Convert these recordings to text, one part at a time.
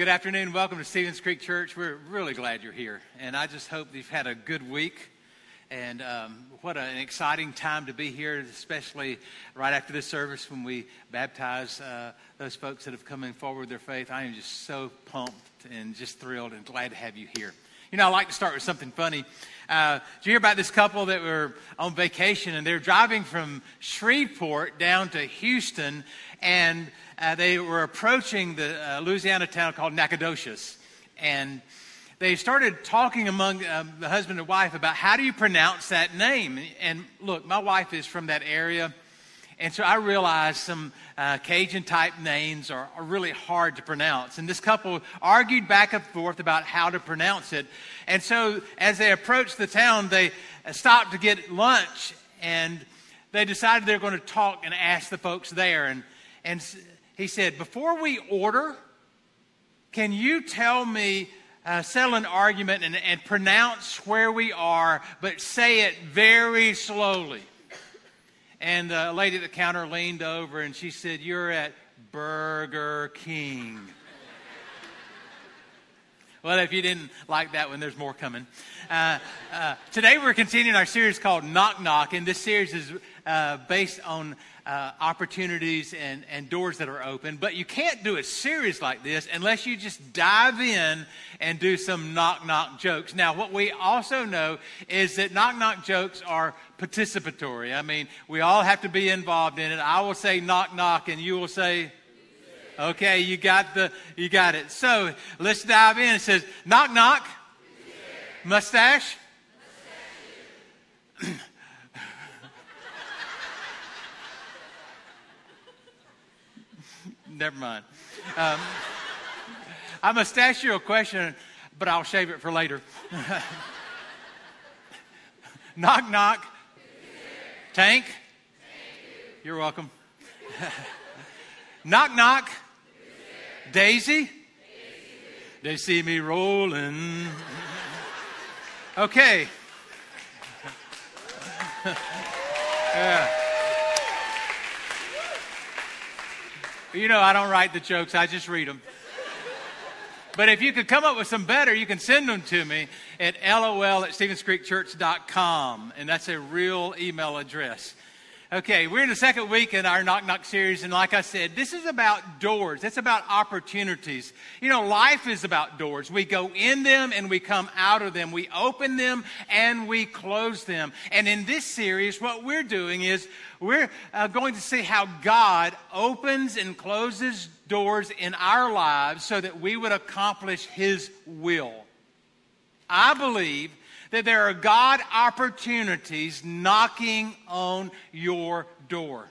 Good afternoon. Welcome to Stevens Creek Church. We're really glad you're here. And I just hope you've had a good week. And um, what an exciting time to be here, especially right after this service when we baptize uh, those folks that have come in forward with their faith. I am just so pumped and just thrilled and glad to have you here. You know, I like to start with something funny. Uh, did you hear about this couple that were on vacation and they're driving from Shreveport down to Houston and uh, they were approaching the uh, Louisiana town called Nacogdoches. And they started talking among um, the husband and wife about how do you pronounce that name. And look, my wife is from that area. And so I realized some uh, Cajun type names are, are, really hard to pronounce. And this couple argued back and forth about how to pronounce it. And so as they approached the town, they stopped to get lunch and they decided they were going to talk and ask the folks there. And, and he said, Before we order, can you tell me, uh, settle an argument and, and pronounce where we are, but say it very slowly? And the lady at the counter leaned over and she said, You're at Burger King. well, if you didn't like that one, there's more coming. Uh, uh, today we're continuing our series called Knock Knock, and this series is uh, based on uh, opportunities and, and doors that are open. But you can't do a series like this unless you just dive in and do some knock knock jokes. Now, what we also know is that knock knock jokes are participatory. I mean, we all have to be involved in it. I will say knock knock, and you will say, Okay, you got the you got it. So let's dive in. It says knock knock. Mustache. Never mind. Um, I must ask you a question, but I'll save it for later. knock, knock. Tank? You're welcome. knock, knock. Daisy? They see me rolling. Okay. yeah. You know, I don't write the jokes, I just read them. But if you could come up with some better, you can send them to me at lol at stevenscreekchurch.com. And that's a real email address. Okay, we're in the second week in our Knock Knock series, and like I said, this is about doors. It's about opportunities. You know, life is about doors. We go in them and we come out of them. We open them and we close them. And in this series, what we're doing is we're uh, going to see how God opens and closes doors in our lives so that we would accomplish His will. I believe that there are God opportunities knocking on your door.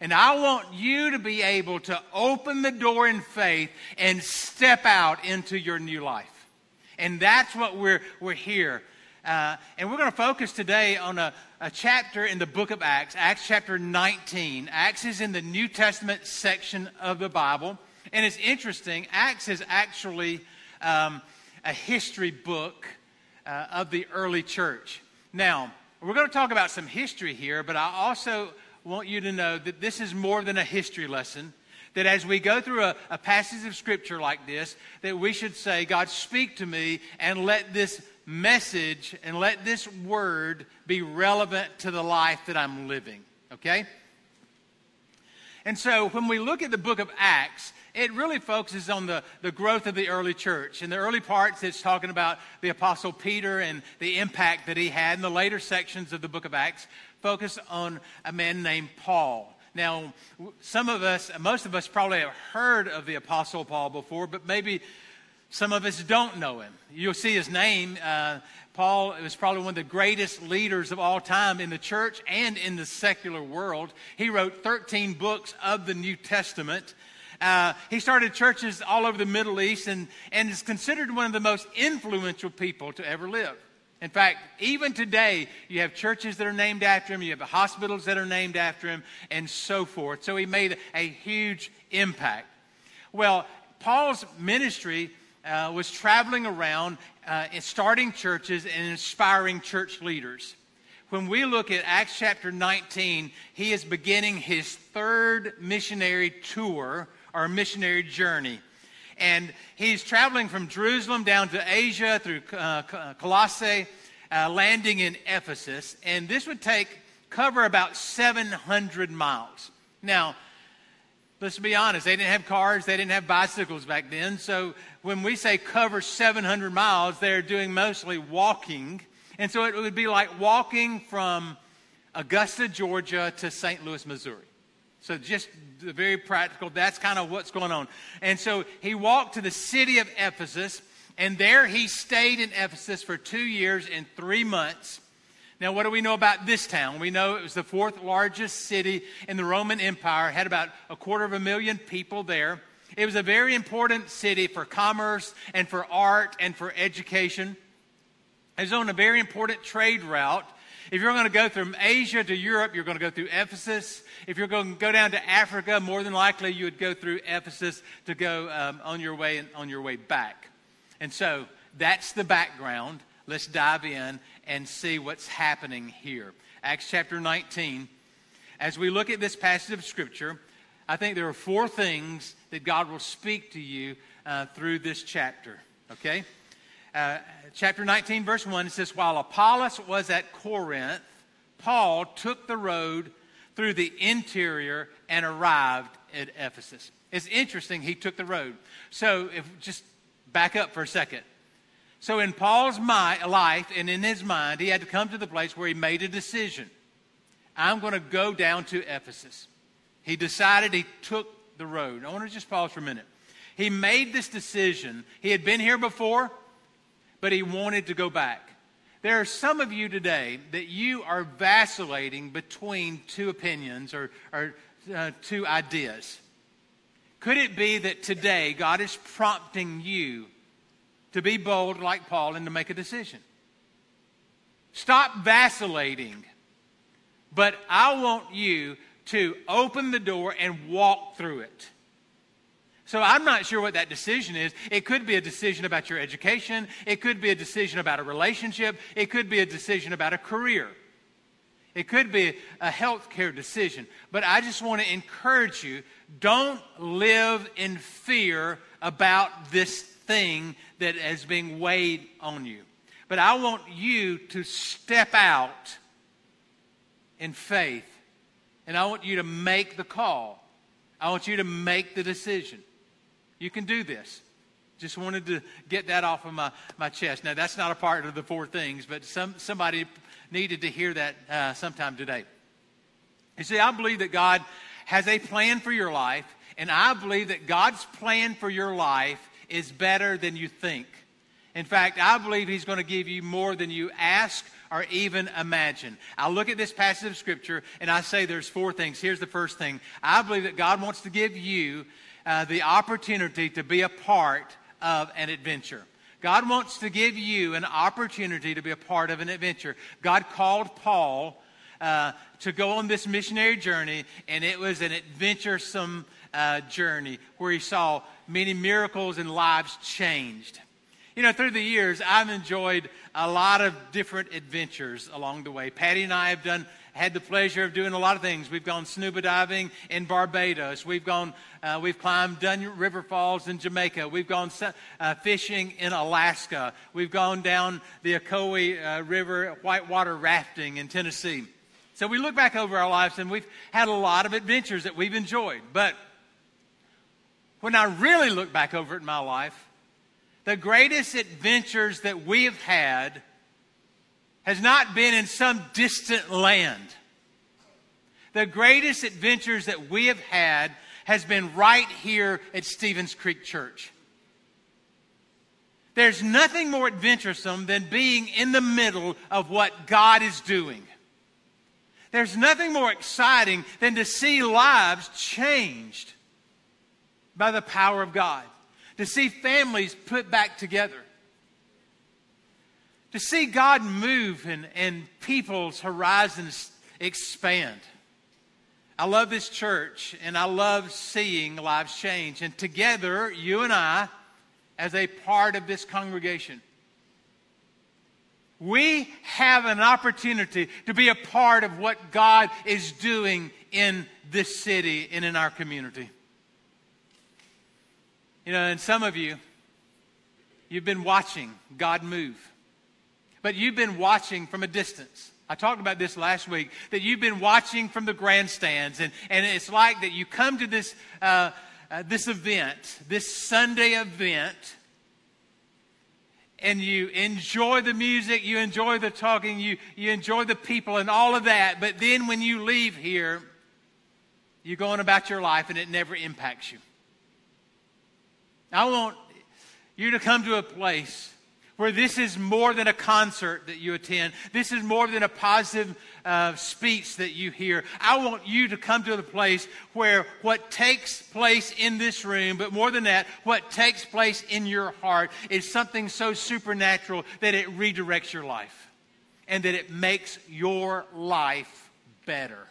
And I want you to be able to open the door in faith and step out into your new life. And that's what we're, we're here. Uh, and we're going to focus today on a, a chapter in the book of Acts, Acts chapter 19. Acts is in the New Testament section of the Bible. And it's interesting, Acts is actually um, a history book uh, of the early church. Now, we're going to talk about some history here, but I also want you to know that this is more than a history lesson. That as we go through a, a passage of scripture like this, that we should say, God, speak to me and let this message and let this word be relevant to the life that I'm living. Okay? And so when we look at the book of Acts, it really focuses on the, the growth of the early church. In the early parts, it's talking about the Apostle Peter and the impact that he had. In the later sections of the book of Acts, focus on a man named Paul. Now, some of us, most of us probably have heard of the Apostle Paul before, but maybe some of us don't know him. You'll see his name. Uh, Paul was probably one of the greatest leaders of all time in the church and in the secular world. He wrote 13 books of the New Testament. Uh, he started churches all over the Middle East and, and is considered one of the most influential people to ever live. In fact, even today, you have churches that are named after him, you have hospitals that are named after him, and so forth. So he made a huge impact. Well, Paul's ministry uh, was traveling around, uh, starting churches and inspiring church leaders. When we look at Acts chapter 19, he is beginning his third missionary tour or missionary journey. And he's traveling from Jerusalem down to Asia through uh, uh, Colossae, uh, landing in Ephesus. And this would take cover about 700 miles. Now, let's be honest, they didn't have cars, they didn't have bicycles back then. So when we say cover 700 miles, they're doing mostly walking. And so it would be like walking from Augusta, Georgia to St. Louis, Missouri. So just very practical. That's kind of what's going on. And so he walked to the city of Ephesus, and there he stayed in Ephesus for two years and three months. Now, what do we know about this town? We know it was the fourth largest city in the Roman Empire, had about a quarter of a million people there. It was a very important city for commerce and for art and for education. It was on a very important trade route. If you're going to go from Asia to Europe, you're going to go through Ephesus. If you're going to go down to Africa, more than likely you would go through Ephesus to go um, on your way and on your way back. And so that's the background. Let's dive in and see what's happening here. Acts chapter 19. As we look at this passage of Scripture, I think there are four things that God will speak to you uh, through this chapter. Okay? Uh, chapter 19, verse 1, it says, While Apollos was at Corinth, Paul took the road through the interior and arrived at Ephesus. It's interesting, he took the road. So, if just back up for a second. So, in Paul's my, life and in his mind, he had to come to the place where he made a decision. I'm going to go down to Ephesus. He decided he took the road. I want to just pause for a minute. He made this decision. He had been here before, but he wanted to go back. There are some of you today that you are vacillating between two opinions or, or uh, two ideas. Could it be that today God is prompting you to be bold like Paul and to make a decision? Stop vacillating. But I want you to open the door and walk through it. So I'm not sure what that decision is. It could be a decision about your education. It could be a decision about a relationship. It could be a decision about a career. It could be a health care decision. But I just want to encourage you don't live in fear about this thing that is being weighed on you. But I want you to step out in faith. And I want you to make the call. I want you to make the decision. You can do this. Just wanted to get that off of my, my chest. Now, that's not a part of the four things, but some, somebody needed to hear that uh, sometime today. You see, I believe that God has a plan for your life, and I believe that God's plan for your life is better than you think. In fact, I believe He's going to give you more than you ask or even imagine. I look at this passage of Scripture and I say there's four things. Here's the first thing I believe that God wants to give you uh, the opportunity to be a part of an adventure. God wants to give you an opportunity to be a part of an adventure. God called Paul uh, to go on this missionary journey, and it was an adventuresome uh, journey where he saw many miracles and lives changed. You know, through the years, I've enjoyed a lot of different adventures along the way. Patty and I have done had the pleasure of doing a lot of things. We've gone scuba diving in Barbados. We've gone, uh, we've climbed Dunn River Falls in Jamaica. We've gone uh, fishing in Alaska. We've gone down the Ocoee uh, River whitewater rafting in Tennessee. So we look back over our lives and we've had a lot of adventures that we've enjoyed. But when I really look back over in my life, the greatest adventures that we have had has not been in some distant land. The greatest adventures that we have had has been right here at Stevens Creek Church. There's nothing more adventuresome than being in the middle of what God is doing. There's nothing more exciting than to see lives changed by the power of God, to see families put back together to see God move and, and people's horizons expand. I love this church and I love seeing lives change. And together, you and I, as a part of this congregation, we have an opportunity to be a part of what God is doing in this city and in our community. You know, and some of you, you've been watching God move, but you've been watching from a distance. I talked about this last week that you've been watching from the grandstands, and, and it's like that you come to this, uh, uh, this event, this Sunday event, and you enjoy the music, you enjoy the talking, you, you enjoy the people, and all of that. But then when you leave here, you're going about your life and it never impacts you. I want you to come to a place where this is more than a concert that you attend. This is more than a positive uh, speech that you hear. I want you to come to the place where what takes place in this room, but more than that, what takes place in your heart is something so supernatural that it redirects your life and that it makes your life better.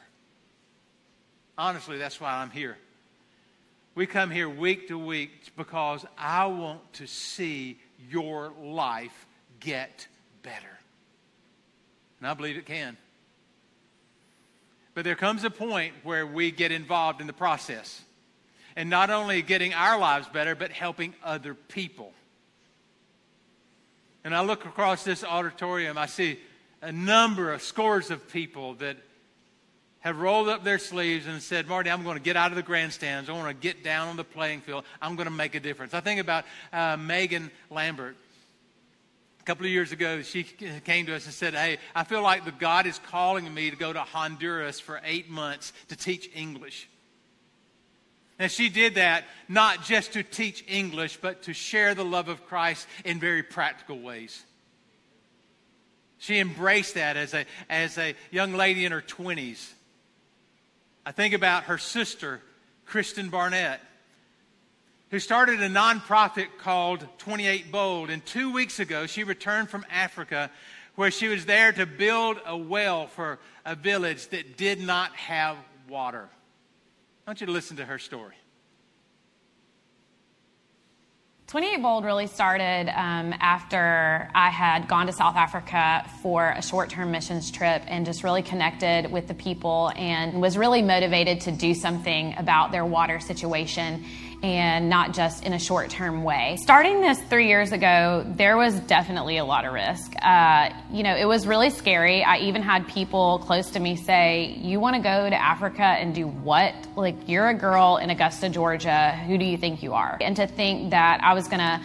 Honestly, that's why I'm here. We come here week to week because I want to see your life get better. And I believe it can. But there comes a point where we get involved in the process. And not only getting our lives better, but helping other people. And I look across this auditorium, I see a number of scores of people that have rolled up their sleeves and said, Marty, I'm going to get out of the grandstands. I want to get down on the playing field. I'm going to make a difference. I think about uh, Megan Lambert. A couple of years ago, she came to us and said, Hey, I feel like the God is calling me to go to Honduras for eight months to teach English. And she did that not just to teach English, but to share the love of Christ in very practical ways. She embraced that as a, as a young lady in her 20s. I think about her sister, Kristen Barnett, who started a nonprofit called 28 Bold. And two weeks ago, she returned from Africa where she was there to build a well for a village that did not have water. I want you to listen to her story. 28 Bold really started um, after I had gone to South Africa for a short term missions trip and just really connected with the people and was really motivated to do something about their water situation and not just in a short term way. Starting this three years ago, there was definitely a lot of risk. Uh, you know, it was really scary. I even had people close to me say, You want to go to Africa and do what? Like, you're a girl in Augusta, Georgia. Who do you think you are? And to think that I was going to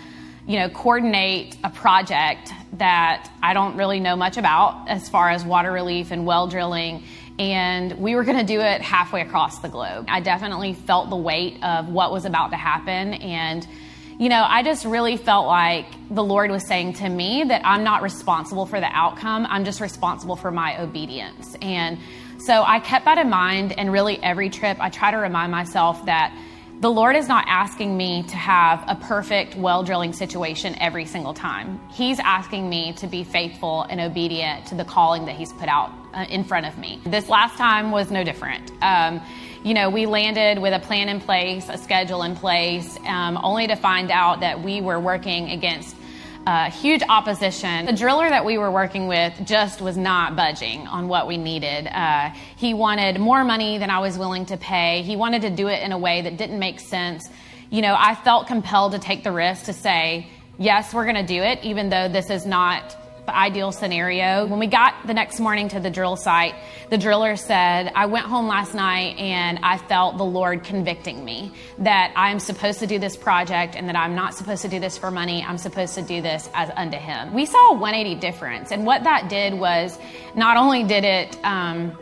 you know, coordinate a project that I don't really know much about as far as water relief and well drilling and we were going to do it halfway across the globe. I definitely felt the weight of what was about to happen and you know, I just really felt like the Lord was saying to me that I'm not responsible for the outcome. I'm just responsible for my obedience. And so I kept that in mind and really every trip I try to remind myself that the Lord is not asking me to have a perfect well drilling situation every single time. He's asking me to be faithful and obedient to the calling that He's put out uh, in front of me. This last time was no different. Um, you know, we landed with a plan in place, a schedule in place, um, only to find out that we were working against uh, huge opposition. The driller that we were working with just was not budging on what we needed. Uh, he wanted more money than I was willing to pay. He wanted to do it in a way that didn't make sense. You know, I felt compelled to take the risk to say, yes, we're going to do it, even though this is not the ideal scenario. When we got the next morning to the drill site, the driller said, I went home last night and I felt the Lord convicting me that I'm supposed to do this project and that I'm not supposed to do this for money. I'm supposed to do this as unto Him. We saw a 180 difference. And what that did was not only did it, um,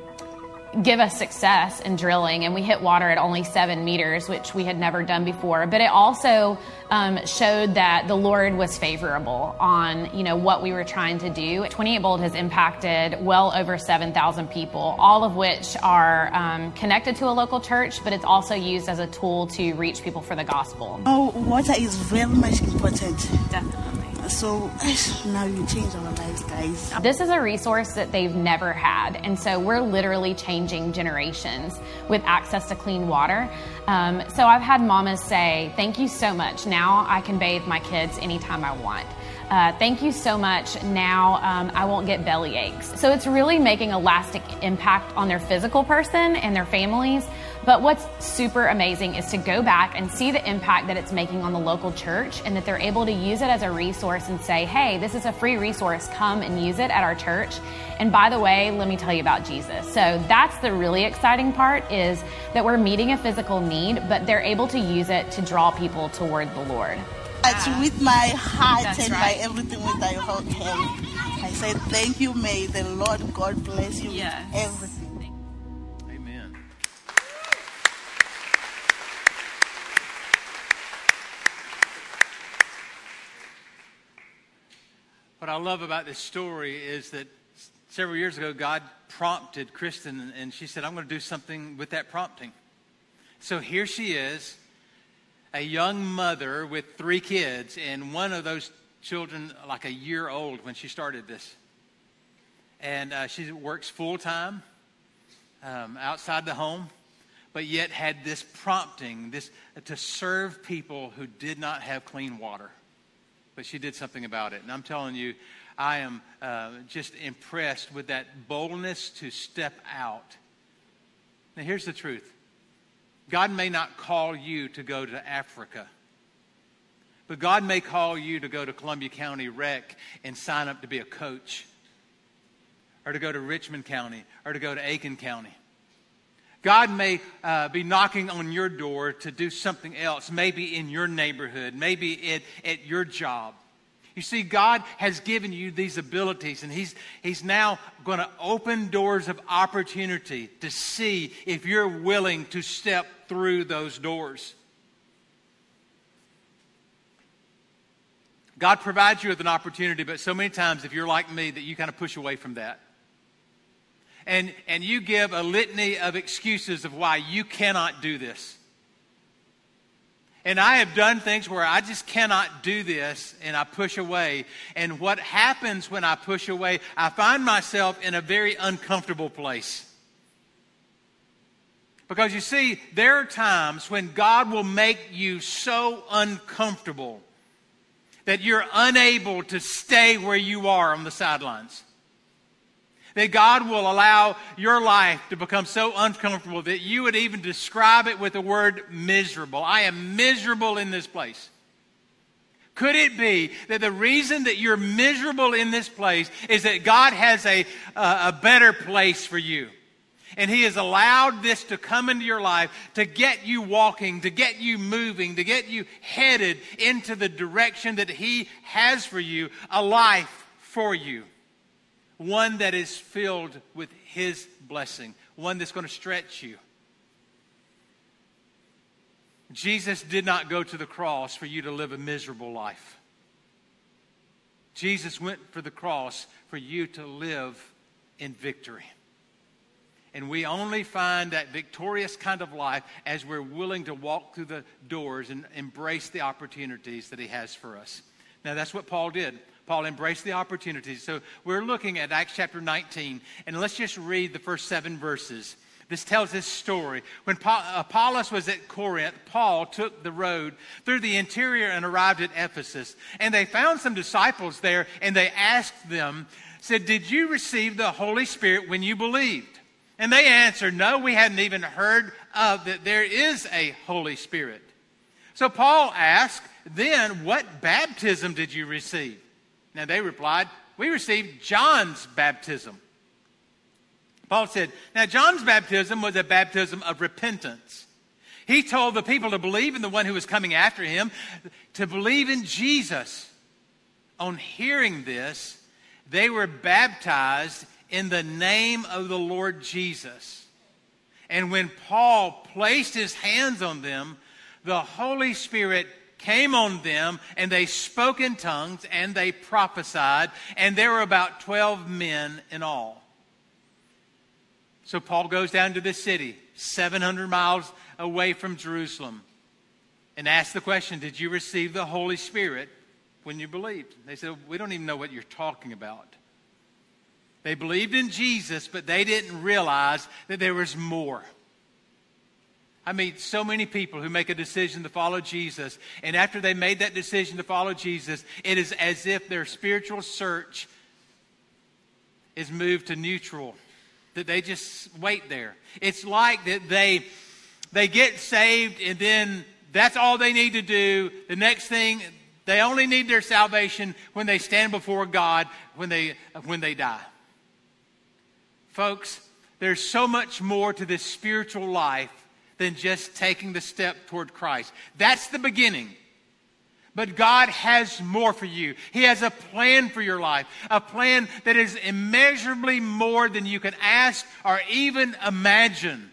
give us success in drilling, and we hit water at only seven meters, which we had never done before. But it also um, showed that the Lord was favorable on you know what we were trying to do. 28 Bold has impacted well over 7,000 people, all of which are um, connected to a local church, but it's also used as a tool to reach people for the gospel. Oh, water is very much important. Definitely. So now you change our lives, guys. This is a resource that they've never had. And so we're literally changing generations with access to clean water. Um, so I've had mamas say, Thank you so much. Now I can bathe my kids anytime I want. Uh, thank you so much. Now um, I won't get belly aches. So it's really making a lasting impact on their physical person and their families. But what's super amazing is to go back and see the impact that it's making on the local church and that they're able to use it as a resource and say, hey, this is a free resource. Come and use it at our church. And by the way, let me tell you about Jesus. So that's the really exciting part is that we're meeting a physical need, but they're able to use it to draw people toward the Lord. It's with my heart That's and right. my everything with I hold him. I say thank you, may the Lord God bless you yes. with everything. Amen. What I love about this story is that several years ago, God prompted Kristen, and she said, I'm going to do something with that prompting. So here she is a young mother with three kids, and one of those children, like a year old when she started this. And uh, she works full time um, outside the home, but yet had this prompting this to serve people who did not have clean water. But she did something about it. And I'm telling you, I am uh, just impressed with that boldness to step out. Now, here's the truth God may not call you to go to Africa, but God may call you to go to Columbia County Rec and sign up to be a coach, or to go to Richmond County, or to go to Aiken County. God may uh, be knocking on your door to do something else, maybe in your neighborhood, maybe at, at your job. You see, God has given you these abilities, and He's, he's now going to open doors of opportunity to see if you're willing to step through those doors. God provides you with an opportunity, but so many times, if you're like me, that you kind of push away from that. And, and you give a litany of excuses of why you cannot do this. And I have done things where I just cannot do this and I push away. And what happens when I push away, I find myself in a very uncomfortable place. Because you see, there are times when God will make you so uncomfortable that you're unable to stay where you are on the sidelines that God will allow your life to become so uncomfortable that you would even describe it with the word miserable. I am miserable in this place. Could it be that the reason that you're miserable in this place is that God has a, a better place for you? And He has allowed this to come into your life to get you walking, to get you moving, to get you headed into the direction that He has for you, a life for you one that is filled with His blessing, one that's going to stretch you. Jesus did not go to the cross for you to live a miserable life. Jesus went for the cross for you to live in victory. And we only find that victorious kind of life as we're willing to walk through the doors and embrace the opportunities that He has for us. Now, that's what Paul did. Paul embraced the opportunities. So we're looking at Acts chapter 19, and let's just read the first seven verses. This tells this story. When Paul, Apollos was at Corinth, Paul took the road through the interior and arrived at Ephesus. And they found some disciples there, and they asked them, said, Did you receive the Holy Spirit when you believed? And they answered, No, we hadn't even heard of that there is a Holy Spirit. So Paul asked, Then what baptism did you receive? Now they replied, We received John's baptism. Paul said, Now John's baptism was a baptism of repentance. He told the people to believe in the one who was coming after him, to believe in Jesus. On hearing this, they were baptized in the name of the Lord Jesus. And when Paul placed his hands on them, the Holy Spirit came on them, and they spoke in tongues, and they prophesied, and there were about 12 men in all. So Paul goes down to the city, 700 miles away from Jerusalem, and asks the question Did you receive the Holy Spirit when you believed? They said, We don't even know what you're talking about. They believed in Jesus, but they didn't realize that there was more. I meet so many people who make a decision to follow Jesus, and after they made that decision to follow Jesus, it is as if their spiritual search is moved to neutral, that they just wait there. It's like that they they get saved and then that's all they need to do. The next thing they only need their salvation when they stand before God when they when they die. Folks, there's so much more to this spiritual life than just taking the step toward Christ. That's the beginning. But God has more for you. He has a plan for your life, a plan that is immeasurably more than you can ask or even imagine.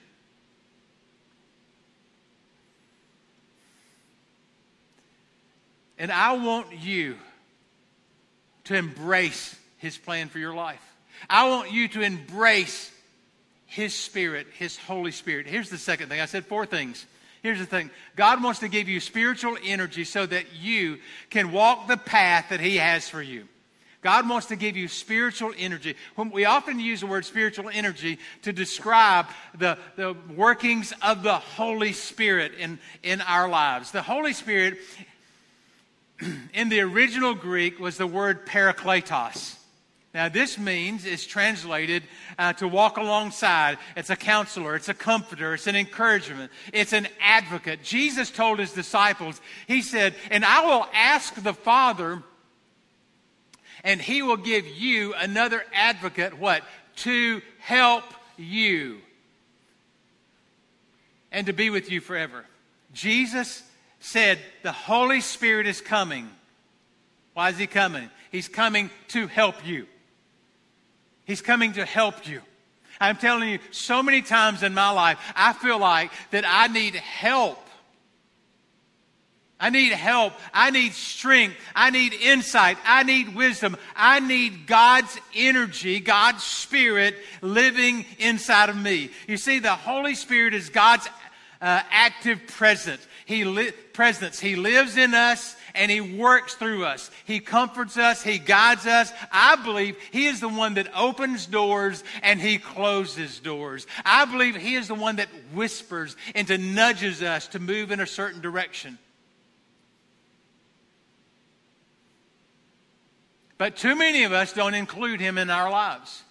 And I want you to embrace His plan for your life. I want you to embrace His Spirit, His Holy Spirit. Here's the second thing I said four things. Here's the thing God wants to give you spiritual energy so that you can walk the path that He has for you. God wants to give you spiritual energy. When We often use the word spiritual energy to describe the, the workings of the Holy Spirit in, in our lives. The Holy Spirit in the original Greek was the word parakletos. Now, this means, it's translated uh, to walk alongside. It's a counselor, it's a comforter, it's an encouragement, it's an advocate. Jesus told his disciples, He said, And I will ask the Father, and He will give you another advocate, what? To help you and to be with you forever. Jesus said, The Holy Spirit is coming. Why is He coming? He's coming to help you. He's coming to help you. I'm telling you, so many times in my life, I feel like that I need help. I need help. I need strength. I need insight. I need wisdom. I need God's energy, God's Spirit living inside of me. You see, the Holy Spirit is God's uh, active presence. He li- presence. He lives in us and He works through us. He comforts us. He guides us. I believe He is the one that opens doors and He closes doors. I believe He is the one that whispers and to nudges us to move in a certain direction. But too many of us don't include Him in our lives.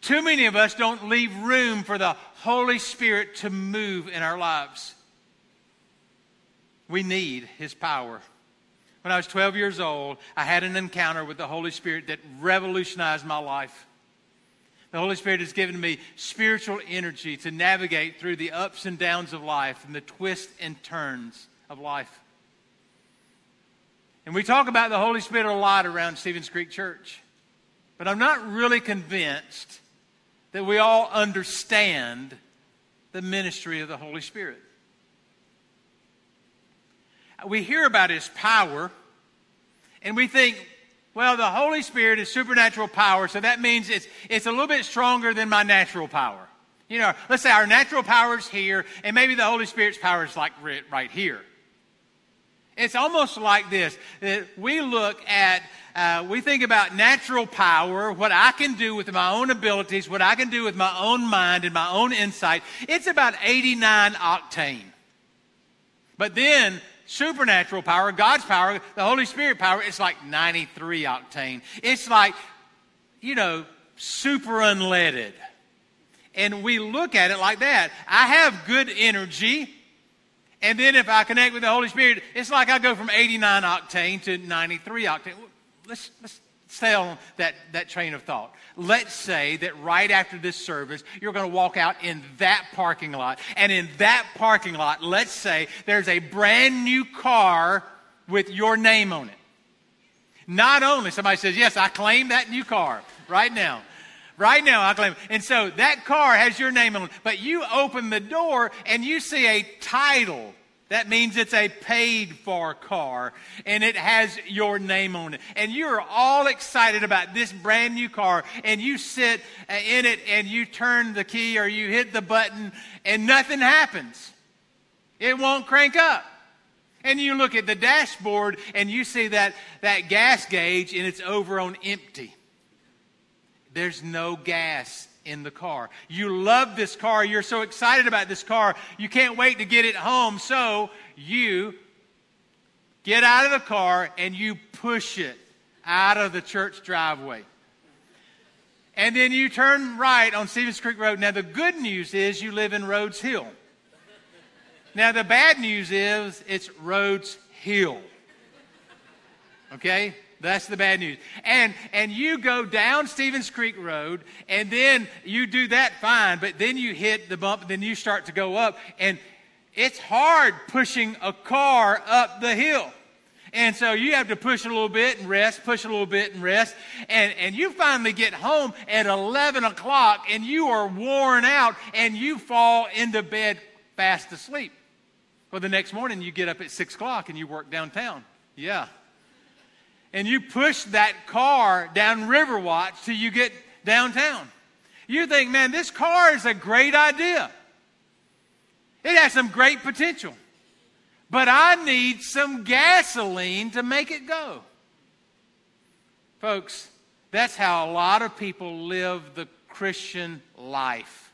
Too many of us don't leave room for the Holy Spirit to move in our lives. We need His power. When I was 12 years old, I had an encounter with the Holy Spirit that revolutionized my life. The Holy Spirit has given me spiritual energy to navigate through the ups and downs of life and the twists and turns of life. And we talk about the Holy Spirit a lot around Stevens Creek Church. But I'm not really convinced that we all understand the ministry of the Holy Spirit. We hear about his power, and we think, well, the Holy Spirit is supernatural power, so that means it's, it's a little bit stronger than my natural power. You know, let's say our natural power is here, and maybe the Holy Spirit's power is like right here. It's almost like this that we look at, uh, we think about natural power, what I can do with my own abilities, what I can do with my own mind and my own insight. It's about 89 octane. But then supernatural power, God's power, the Holy Spirit power, it's like 93 octane. It's like, you know, super unleaded. And we look at it like that. I have good energy. And then if I connect with the Holy Spirit, it's like I go from 89 octane to 93 octane. Let's, let's stay on that, that train of thought. Let's say that right after this service, you're going to walk out in that parking lot. And in that parking lot, let's say there's a brand new car with your name on it. Not only, somebody says, Yes, I claim that new car right now. Right now, I claim. It. And so that car has your name on it. But you open the door and you see a title. That means it's a paid for car and it has your name on it. And you're all excited about this brand new car and you sit uh, in it and you turn the key or you hit the button and nothing happens. It won't crank up. And you look at the dashboard and you see that, that gas gauge and it's over on empty. There's no gas in the car. You love this car. You're so excited about this car. You can't wait to get it home. So you get out of the car and you push it out of the church driveway. And then you turn right on Stevens Creek Road. Now, the good news is you live in Rhodes Hill. Now, the bad news is it's Rhodes Hill. Okay? That's the bad news. And and you go down Stevens Creek Road, and then you do that fine, but then you hit the bump, and then you start to go up, and it's hard pushing a car up the hill. And so you have to push a little bit and rest, push a little bit and rest. And, and you finally get home at 11 o'clock and you are worn out and you fall into bed fast asleep. Well, the next morning you get up at 6 o'clock and you work downtown. Yeah and you push that car down Riverwatch till you get downtown. You think, man, this car is a great idea. It has some great potential. But I need some gasoline to make it go. Folks, that's how a lot of people live the Christian life.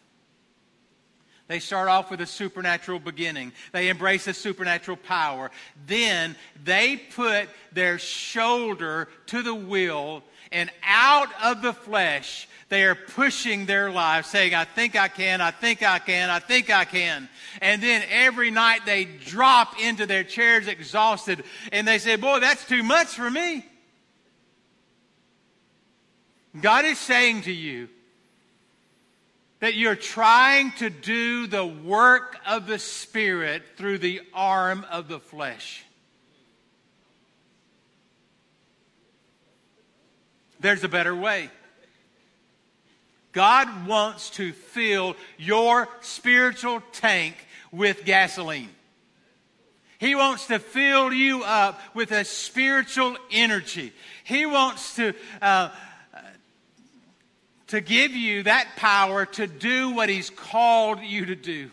They start off with a supernatural beginning. They embrace a supernatural power. Then they put their shoulder to the wheel and out of the flesh, they are pushing their lives, saying, I think I can, I think I can, I think I can. And then every night they drop into their chairs exhausted and they say, Boy, that's too much for me. God is saying to you, that you're trying to do the work of the Spirit through the arm of the flesh. There's a better way. God wants to fill your spiritual tank with gasoline. He wants to fill you up with a spiritual energy. He wants to uh, to give you that power to do what He's called you to do.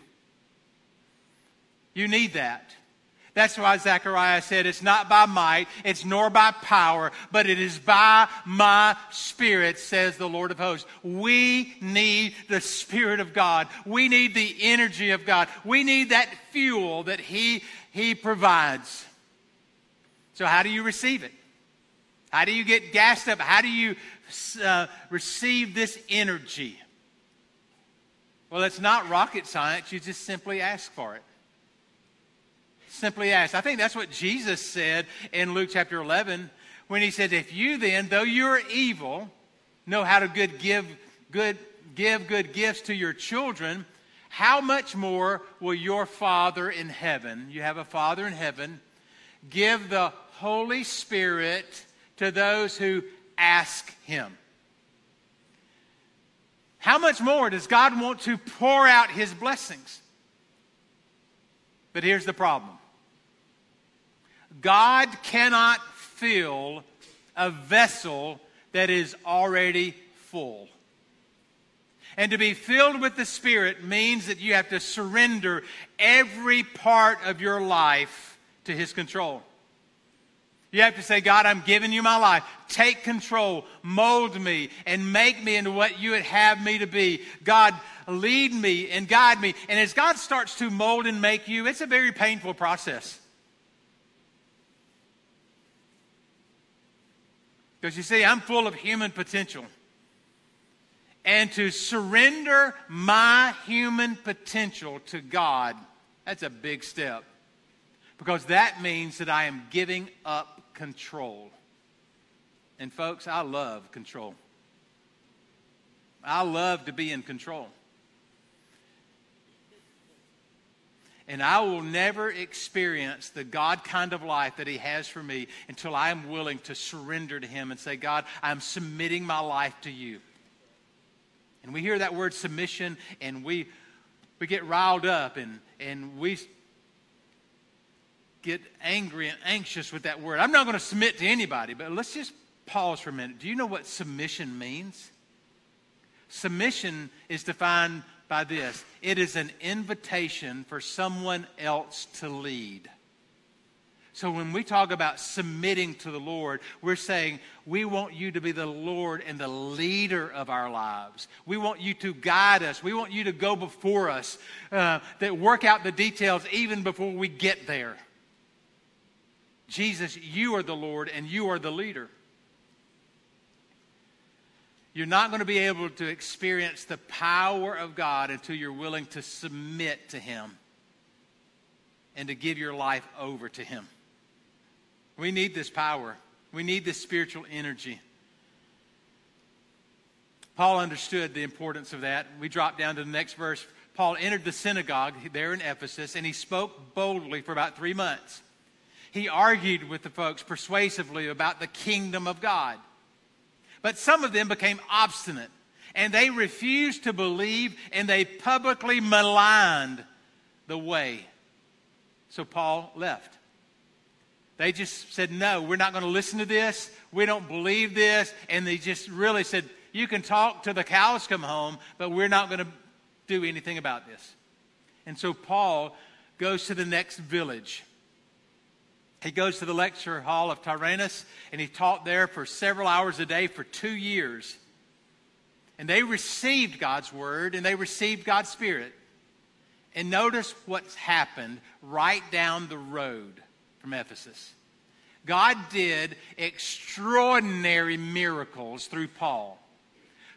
You need that. That's why Zechariah said, It's not by might, it's nor by power, but it is by my Spirit, says the Lord of hosts. We need the Spirit of God. We need the energy of God. We need that fuel that He, he provides. So, how do you receive it? How do you get gassed up? How do you uh, receive this energy? Well, it's not rocket science. You just simply ask for it. Simply ask. I think that's what Jesus said in Luke chapter 11 when he said, If you then, though you're evil, know how to good give good give good gifts to your children, how much more will your Father in heaven, you have a Father in heaven, give the Holy Spirit to those who ask Him. How much more does God want to pour out His blessings? But here's the problem God cannot fill a vessel that is already full. And to be filled with the Spirit means that you have to surrender every part of your life to His control. You have to say, God, I'm giving you my life. Take control, mold me, and make me into what you would have me to be. God, lead me and guide me. And as God starts to mold and make you, it's a very painful process. Because you see, I'm full of human potential. And to surrender my human potential to God, that's a big step. Because that means that I am giving up control. And folks, I love control. I love to be in control. And I will never experience the God kind of life that He has for me until I am willing to surrender to Him and say, God, I'm submitting my life to you. And we hear that word submission and we, we get riled up and, and we get angry and anxious with that word. I'm not going to submit to anybody, but let's just pause for a minute. Do you know what submission means? Submission is defined by this it is an invitation for someone else to lead. So when we talk about submitting to the Lord, we're saying we want you to be the Lord and the leader of our lives. We want you to guide us. We want you to go before us, uh, that work out the details even before we get there. Jesus, you are the Lord and you are the leader. You're not going to be able to experience the power of God until you're willing to submit to Him and to give your life over to Him. We need this power, we need this spiritual energy. Paul understood the importance of that. We drop down to the next verse. Paul entered the synagogue there in Ephesus and he spoke boldly for about three months. He argued with the folks persuasively about the kingdom of God. But some of them became obstinate and they refused to believe and they publicly maligned the way. So Paul left. They just said, No, we're not going to listen to this. We don't believe this. And they just really said, You can talk till the cows come home, but we're not going to do anything about this. And so Paul goes to the next village. He goes to the lecture hall of Tyrannus, and he taught there for several hours a day for two years. And they received God's word and they received God's spirit. And notice what's happened right down the road from Ephesus. God did extraordinary miracles through Paul.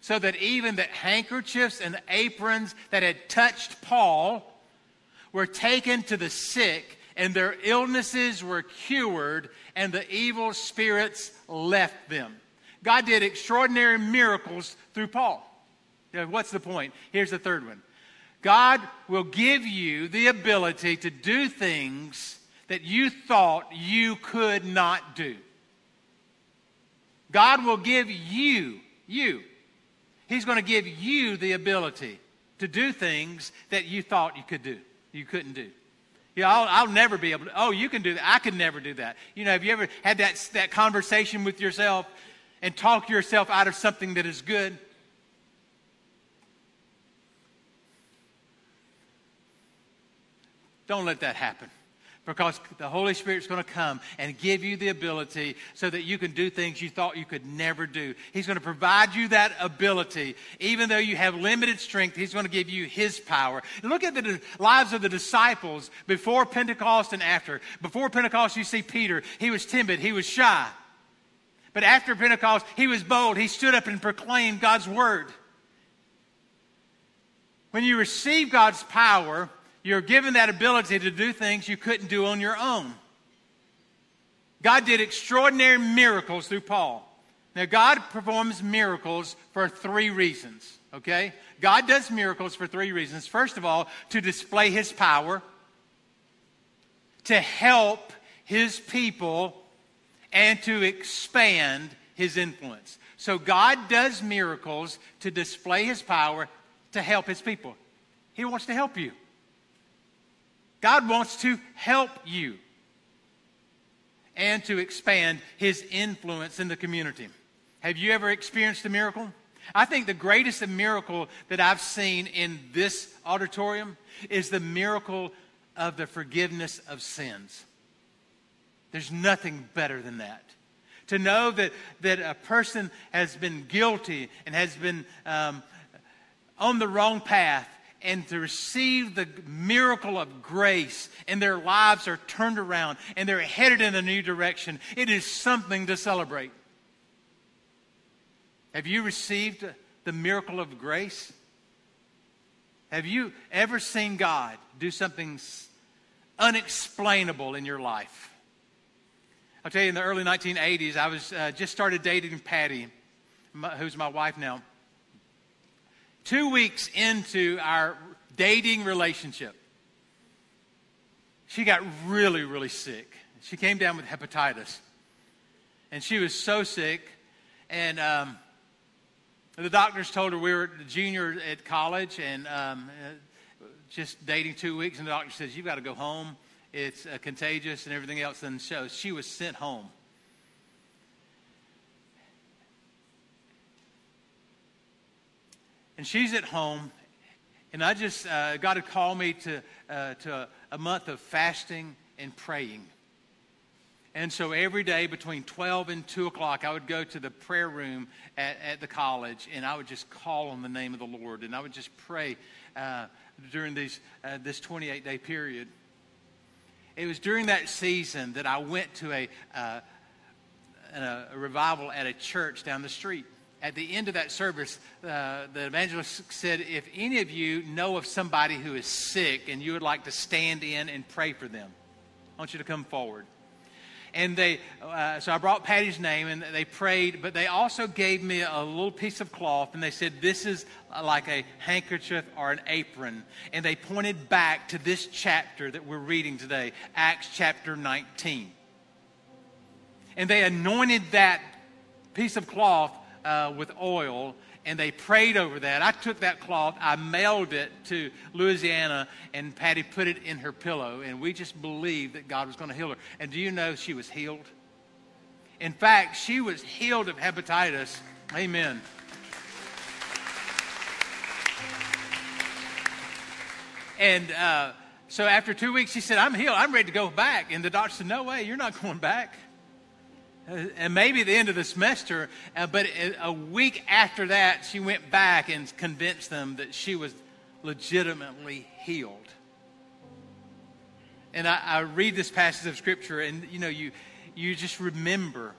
So that even the handkerchiefs and aprons that had touched Paul were taken to the sick, and their illnesses were cured, and the evil spirits left them. God did extraordinary miracles through Paul. Now, what's the point? Here's the third one God will give you the ability to do things that you thought you could not do. God will give you, you, He's going to give you the ability to do things that you thought you could do, you couldn't do. Yeah, I'll, I'll, never be able to. Oh, you can do that. I could never do that. You know, have you ever had that, that conversation with yourself and talk yourself out of something that is good? Don't let that happen because the Holy Spirit's going to come and give you the ability so that you can do things you thought you could never do. He's going to provide you that ability. Even though you have limited strength, He's going to give you His power. And look at the lives of the disciples before Pentecost and after. Before Pentecost, you see Peter. He was timid, he was shy. But after Pentecost, he was bold. He stood up and proclaimed God's word. When you receive God's power, you're given that ability to do things you couldn't do on your own. God did extraordinary miracles through Paul. Now, God performs miracles for three reasons, okay? God does miracles for three reasons. First of all, to display his power, to help his people, and to expand his influence. So, God does miracles to display his power, to help his people. He wants to help you. God wants to help you and to expand his influence in the community. Have you ever experienced a miracle? I think the greatest miracle that I've seen in this auditorium is the miracle of the forgiveness of sins. There's nothing better than that. To know that, that a person has been guilty and has been um, on the wrong path and to receive the miracle of grace, and their lives are turned around and they're headed in a new direction. It is something to celebrate. Have you received the miracle of grace? Have you ever seen God do something unexplainable in your life? I'll tell you, in the early 1980s, I was uh, just started dating Patty, who's my wife now. Two weeks into our dating relationship, she got really, really sick. She came down with hepatitis. And she was so sick. And um, the doctors told her we were a junior at college and um, just dating two weeks. And the doctor says, You've got to go home. It's uh, contagious and everything else. And so she was sent home. And she's at home. And I just, uh, God had called me to, uh, to a, month of fasting and praying. And so every day between 12 and 2 o'clock, I would go to the prayer room at, at the college and I would just call on the name of the Lord and I would just pray uh, during these, uh, this 28 day period. It was during that season that I went to a, uh, a, a revival at a church down the street at the end of that service, uh, the evangelist said, If any of you know of somebody who is sick and you would like to stand in and pray for them, I want you to come forward. And they, uh, so I brought Patty's name and they prayed, but they also gave me a little piece of cloth and they said, This is like a handkerchief or an apron. And they pointed back to this chapter that we're reading today, Acts chapter 19. And they anointed that piece of cloth uh, with oil and they prayed over that. I took that cloth, I mailed it to Louisiana, and Patty put it in her pillow, and we just believed that God was going to heal her. And do you know she was healed? In fact, she was healed of hepatitis. Amen. And uh, so after two weeks, she said, I'm healed. I'm ready to go back. And the doctor said, No way, you're not going back and maybe the end of the semester, uh, but a week after that, she went back and convinced them that she was legitimately healed. And I, I read this passage of scripture, and you know, you you just remember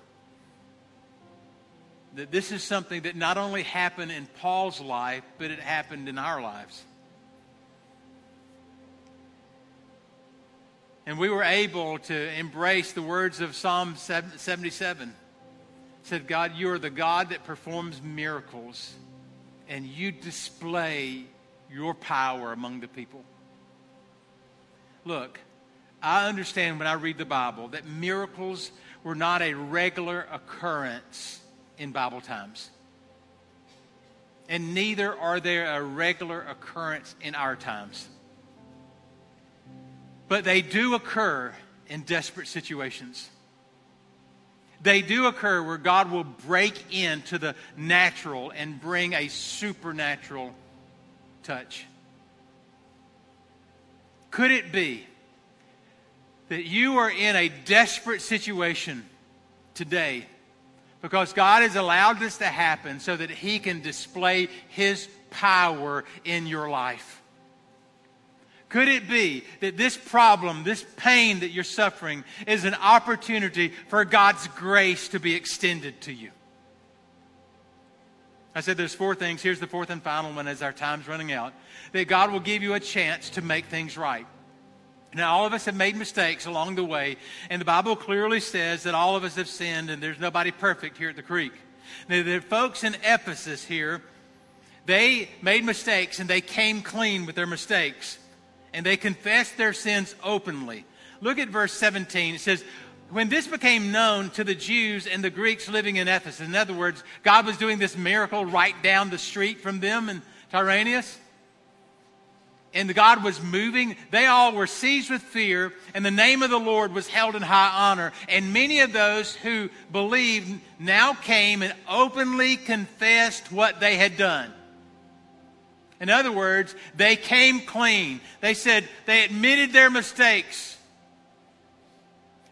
that this is something that not only happened in Paul's life, but it happened in our lives. And we were able to embrace the words of Psalm 77. It said, God, you are the God that performs miracles, and you display your power among the people. Look, I understand when I read the Bible that miracles were not a regular occurrence in Bible times. And neither are they a regular occurrence in our times. But they do occur in desperate situations. They do occur where God will break into the natural and bring a supernatural touch. Could it be that you are in a desperate situation today because God has allowed this to happen so that He can display His power in your life? Could it be that this problem, this pain that you're suffering, is an opportunity for God's grace to be extended to you? I said there's four things. Here's the fourth and final one as our time's running out. That God will give you a chance to make things right. Now, all of us have made mistakes along the way, and the Bible clearly says that all of us have sinned, and there's nobody perfect here at the creek. Now, the folks in Ephesus here, they made mistakes, and they came clean with their mistakes and they confessed their sins openly. Look at verse 17. It says, when this became known to the Jews and the Greeks living in Ephesus, in other words, God was doing this miracle right down the street from them in Tyrannus, and God was moving, they all were seized with fear, and the name of the Lord was held in high honor. And many of those who believed now came and openly confessed what they had done. In other words, they came clean. They said they admitted their mistakes.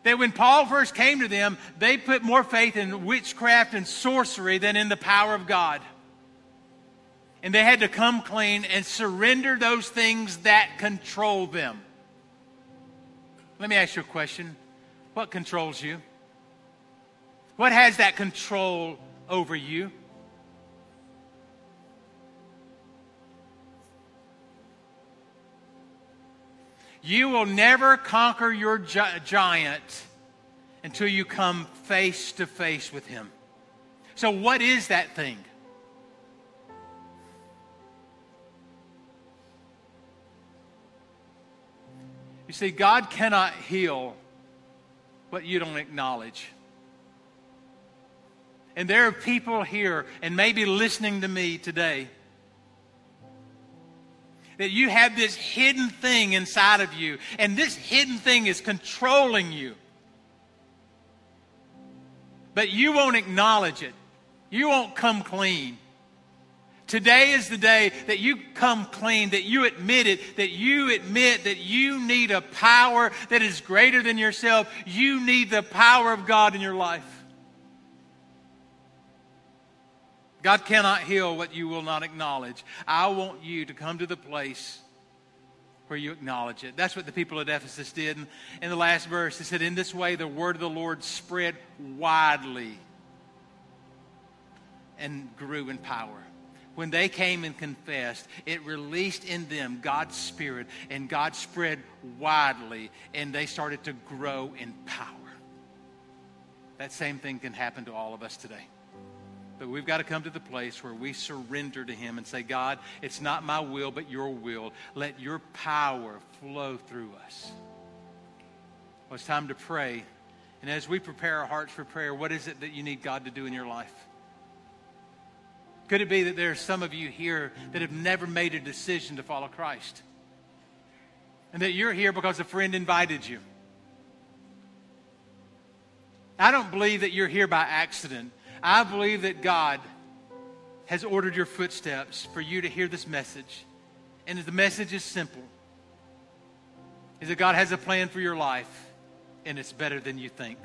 That when Paul first came to them, they put more faith in witchcraft and sorcery than in the power of God. And they had to come clean and surrender those things that control them. Let me ask you a question. What controls you? What has that control over you? You will never conquer your gi- giant until you come face to face with him. So, what is that thing? You see, God cannot heal what you don't acknowledge. And there are people here, and maybe listening to me today that you have this hidden thing inside of you, and this hidden thing is controlling you. But you won't acknowledge it, you won't come clean. Today is the day that you come clean, that you admit it, that you admit that you need a power that is greater than yourself. You need the power of God in your life. God cannot heal what you will not acknowledge. I want you to come to the place where you acknowledge it. That's what the people at Ephesus did. In, in the last verse, it said, In this way, the word of the Lord spread widely and grew in power. When they came and confessed, it released in them God's Spirit, and God spread widely, and they started to grow in power. That same thing can happen to all of us today. But we've got to come to the place where we surrender to Him and say, God, it's not my will, but your will. Let your power flow through us. Well, it's time to pray. And as we prepare our hearts for prayer, what is it that you need God to do in your life? Could it be that there are some of you here that have never made a decision to follow Christ? And that you're here because a friend invited you? I don't believe that you're here by accident. I believe that God has ordered your footsteps for you to hear this message. And the message is simple is that God has a plan for your life, and it's better than you think.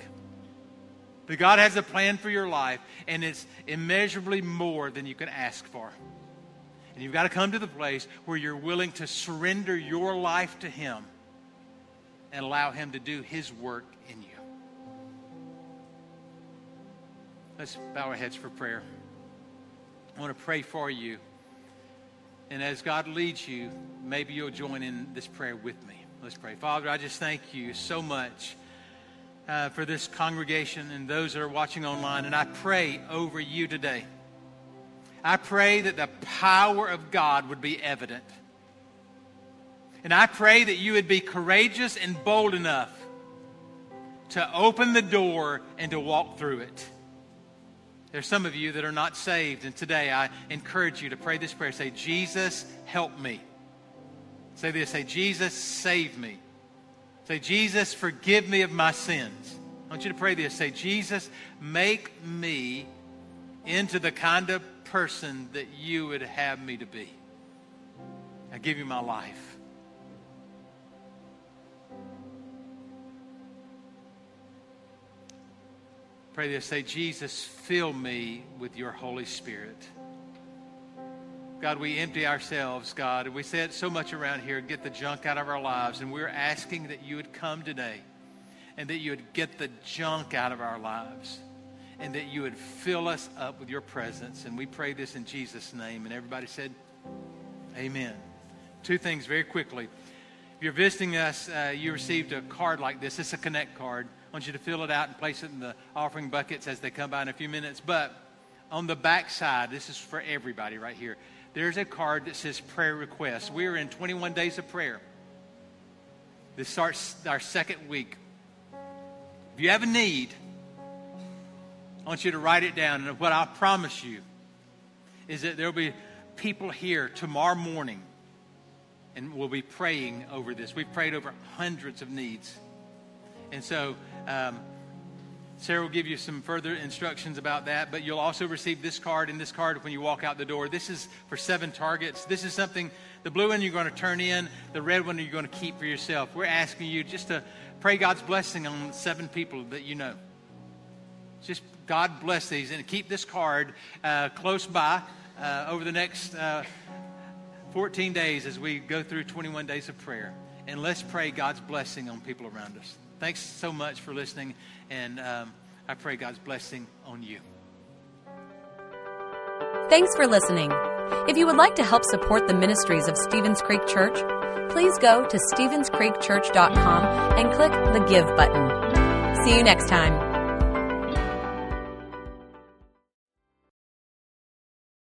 That God has a plan for your life, and it's immeasurably more than you can ask for. And you've got to come to the place where you're willing to surrender your life to Him and allow Him to do His work in you. Let's bow our heads for prayer. I want to pray for you. And as God leads you, maybe you'll join in this prayer with me. Let's pray. Father, I just thank you so much uh, for this congregation and those that are watching online. And I pray over you today. I pray that the power of God would be evident. And I pray that you would be courageous and bold enough to open the door and to walk through it. There's some of you that are not saved, and today I encourage you to pray this prayer. Say, Jesus, help me. Say this say, Jesus, save me. Say, Jesus, forgive me of my sins. I want you to pray this. Say, Jesus, make me into the kind of person that you would have me to be. I give you my life. Pray this. Say, Jesus, fill me with your Holy Spirit. God, we empty ourselves, God. And we say it so much around here get the junk out of our lives. And we're asking that you would come today and that you would get the junk out of our lives and that you would fill us up with your presence. And we pray this in Jesus' name. And everybody said, Amen. Two things very quickly. If you're visiting us, uh, you received a card like this. It's a Connect card. I want you to fill it out and place it in the offering buckets as they come by in a few minutes. But on the back side, this is for everybody right here. There's a card that says prayer requests. We are in 21 days of prayer. This starts our second week. If you have a need, I want you to write it down. And what I promise you is that there'll be people here tomorrow morning and we'll be praying over this. We've prayed over hundreds of needs. And so, um, Sarah will give you some further instructions about that, but you'll also receive this card and this card when you walk out the door. This is for seven targets. This is something, the blue one you're going to turn in, the red one you're going to keep for yourself. We're asking you just to pray God's blessing on seven people that you know. Just God bless these and keep this card uh, close by uh, over the next uh, 14 days as we go through 21 days of prayer. And let's pray God's blessing on people around us. Thanks so much for listening, and um, I pray God's blessing on you. Thanks for listening. If you would like to help support the ministries of Stevens Creek Church, please go to StevensCreekChurch.com and click the Give button. See you next time.